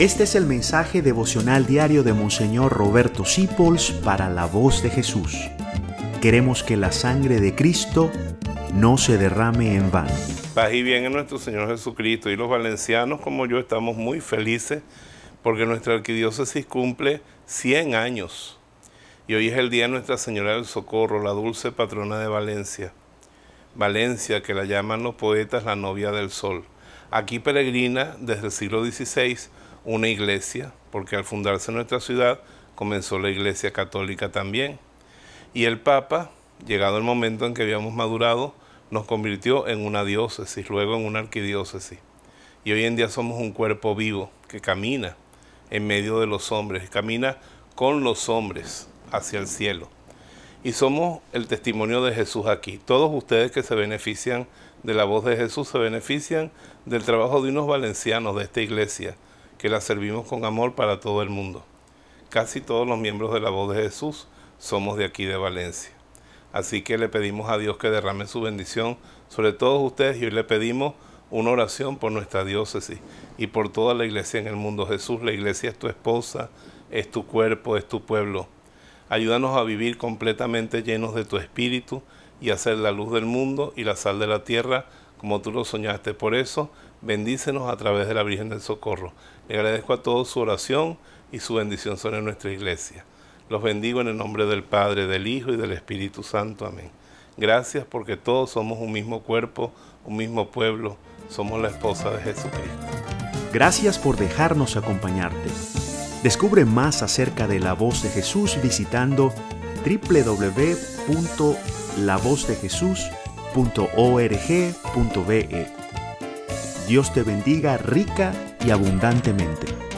Este es el mensaje devocional diario de Monseñor Roberto Sipols para la voz de Jesús. Queremos que la sangre de Cristo no se derrame en vano. Paz y bien en nuestro Señor Jesucristo y los valencianos como yo estamos muy felices porque nuestra arquidiócesis cumple 100 años y hoy es el día de Nuestra Señora del Socorro, la dulce patrona de Valencia. Valencia, que la llaman los poetas la novia del sol. Aquí peregrina desde el siglo XVI una iglesia, porque al fundarse nuestra ciudad comenzó la iglesia católica también. Y el Papa, llegado el momento en que habíamos madurado, nos convirtió en una diócesis, luego en una arquidiócesis. Y hoy en día somos un cuerpo vivo que camina en medio de los hombres, camina con los hombres hacia el cielo. Y somos el testimonio de Jesús aquí. Todos ustedes que se benefician de la voz de Jesús se benefician del trabajo de unos valencianos de esta iglesia que la servimos con amor para todo el mundo. Casi todos los miembros de la voz de Jesús somos de aquí de Valencia. Así que le pedimos a Dios que derrame su bendición sobre todos ustedes y hoy le pedimos una oración por nuestra diócesis y por toda la iglesia en el mundo. Jesús, la iglesia es tu esposa, es tu cuerpo, es tu pueblo. Ayúdanos a vivir completamente llenos de tu espíritu y a ser la luz del mundo y la sal de la tierra como tú lo soñaste. Por eso, bendícenos a través de la Virgen del Socorro. Le agradezco a todos su oración y su bendición sobre nuestra iglesia. Los bendigo en el nombre del Padre, del Hijo y del Espíritu Santo. Amén. Gracias porque todos somos un mismo cuerpo, un mismo pueblo. Somos la esposa de Jesucristo. Gracias por dejarnos acompañarte. Descubre más acerca de la voz de Jesús visitando www.lavozdejesús.com .org.be. Dios te bendiga rica y abundantemente.